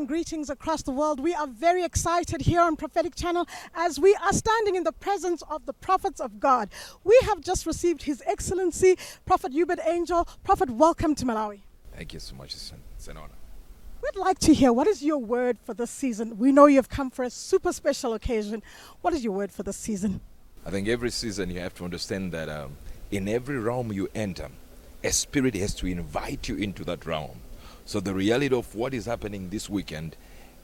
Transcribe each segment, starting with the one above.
greetings across the world. We are very excited here on Prophetic Channel as we are standing in the presence of the prophets of God. We have just received His Excellency, Prophet Uebert Angel. Prophet, welcome to Malawi. Thank you so much. It's an, it's an honor. We'd like to hear what is your word for this season? We know you've come for a super special occasion. What is your word for this season? I think every season you have to understand that um, in every realm you enter, a spirit has to invite you into that realm. So the reality of what is happening this weekend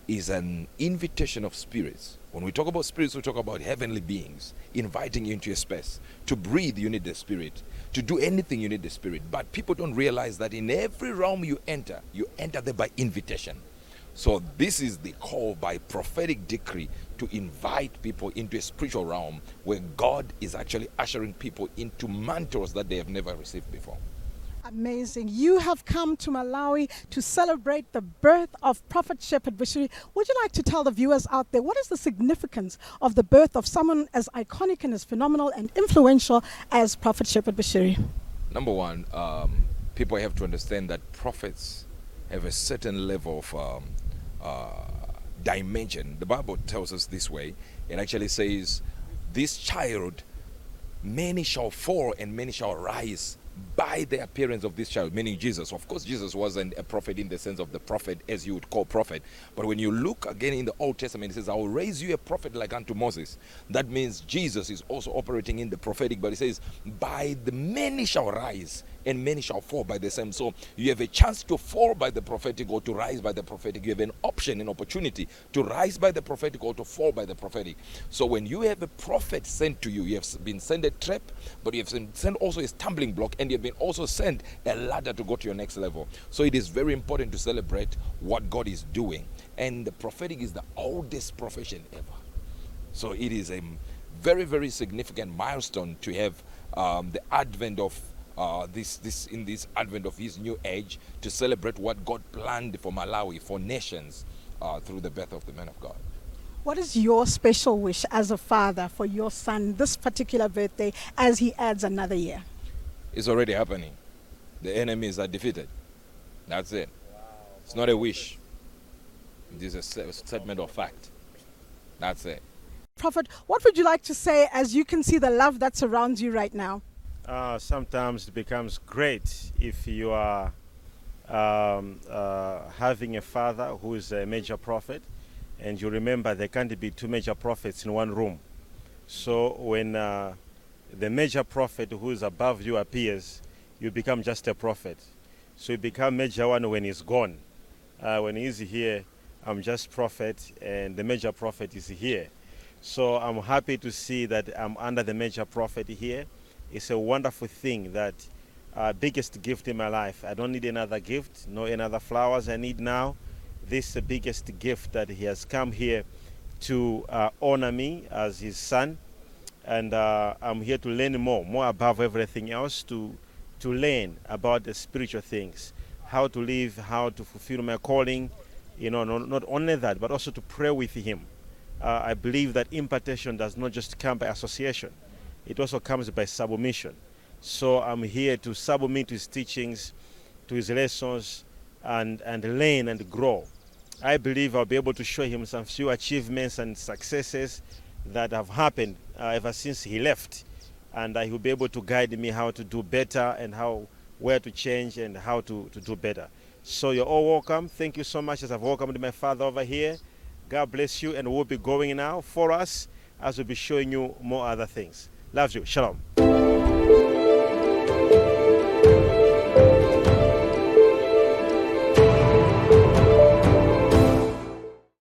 is an invitation of spirits. When we talk about spirits, we talk about heavenly beings inviting you into a space. To breathe, you need the spirit. To do anything, you need the spirit. But people don't realize that in every realm you enter, you enter there by invitation. So this is the call by prophetic decree to invite people into a spiritual realm where God is actually ushering people into mantles that they have never received before. Amazing. You have come to Malawi to celebrate the birth of Prophet Shepherd Bushiri. Would you like to tell the viewers out there what is the significance of the birth of someone as iconic and as phenomenal and influential as Prophet Shepherd Bushiri? Number one, um, people have to understand that prophets have a certain level of um, uh, dimension. The Bible tells us this way. It actually says, This child, many shall fall and many shall rise by the appearance of this child, meaning Jesus. Of course, Jesus wasn't a prophet in the sense of the prophet as you would call prophet. But when you look again in the Old Testament, it says, I will raise you a prophet like unto Moses. That means Jesus is also operating in the prophetic, but it says, By the many shall rise and many shall fall by the same. So you have a chance to fall by the prophetic or to rise by the prophetic. You have an option, an opportunity to rise by the prophetic or to fall by the prophetic. So when you have a prophet sent to you, you have been sent a trap, but you have been sent also a stumbling block, and you have been also sent a ladder to go to your next level. So it is very important to celebrate what God is doing. And the prophetic is the oldest profession ever. So it is a very, very significant milestone to have um, the advent of uh, this, this in this advent of his new age to celebrate what God planned for Malawi, for nations, uh, through the birth of the man of God. What is your special wish as a father for your son this particular birthday as he adds another year? It's already happening. The enemies are defeated. That's it. It's not a wish. It is a statement of fact. That's it. Prophet, what would you like to say as you can see the love that surrounds you right now? Uh, sometimes it becomes great if you are um, uh, having a father who is a major prophet, and you remember there can't be two major prophets in one room. So when uh, the major prophet who is above you appears, you become just a prophet. So you become major one when he's gone. Uh, when he's here, I'm just prophet, and the major prophet is here. So I'm happy to see that I'm under the major prophet here it's a wonderful thing that uh, biggest gift in my life. I don't need another gift, no another flowers I need now. This is the biggest gift that he has come here to uh, honor me as his son. And uh, I'm here to learn more, more above everything else, to, to learn about the spiritual things, how to live, how to fulfill my calling. You know, not, not only that, but also to pray with him. Uh, I believe that impartation does not just come by association it also comes by submission. So I'm here to submit to his teachings, to his lessons, and, and learn and grow. I believe I'll be able to show him some few achievements and successes that have happened uh, ever since he left. And uh, he'll be able to guide me how to do better and how where to change and how to, to do better. So you're all welcome. Thank you so much as I've welcomed my father over here. God bless you, and we'll be going now for us as we'll be showing you more other things. Loves you. Shalom.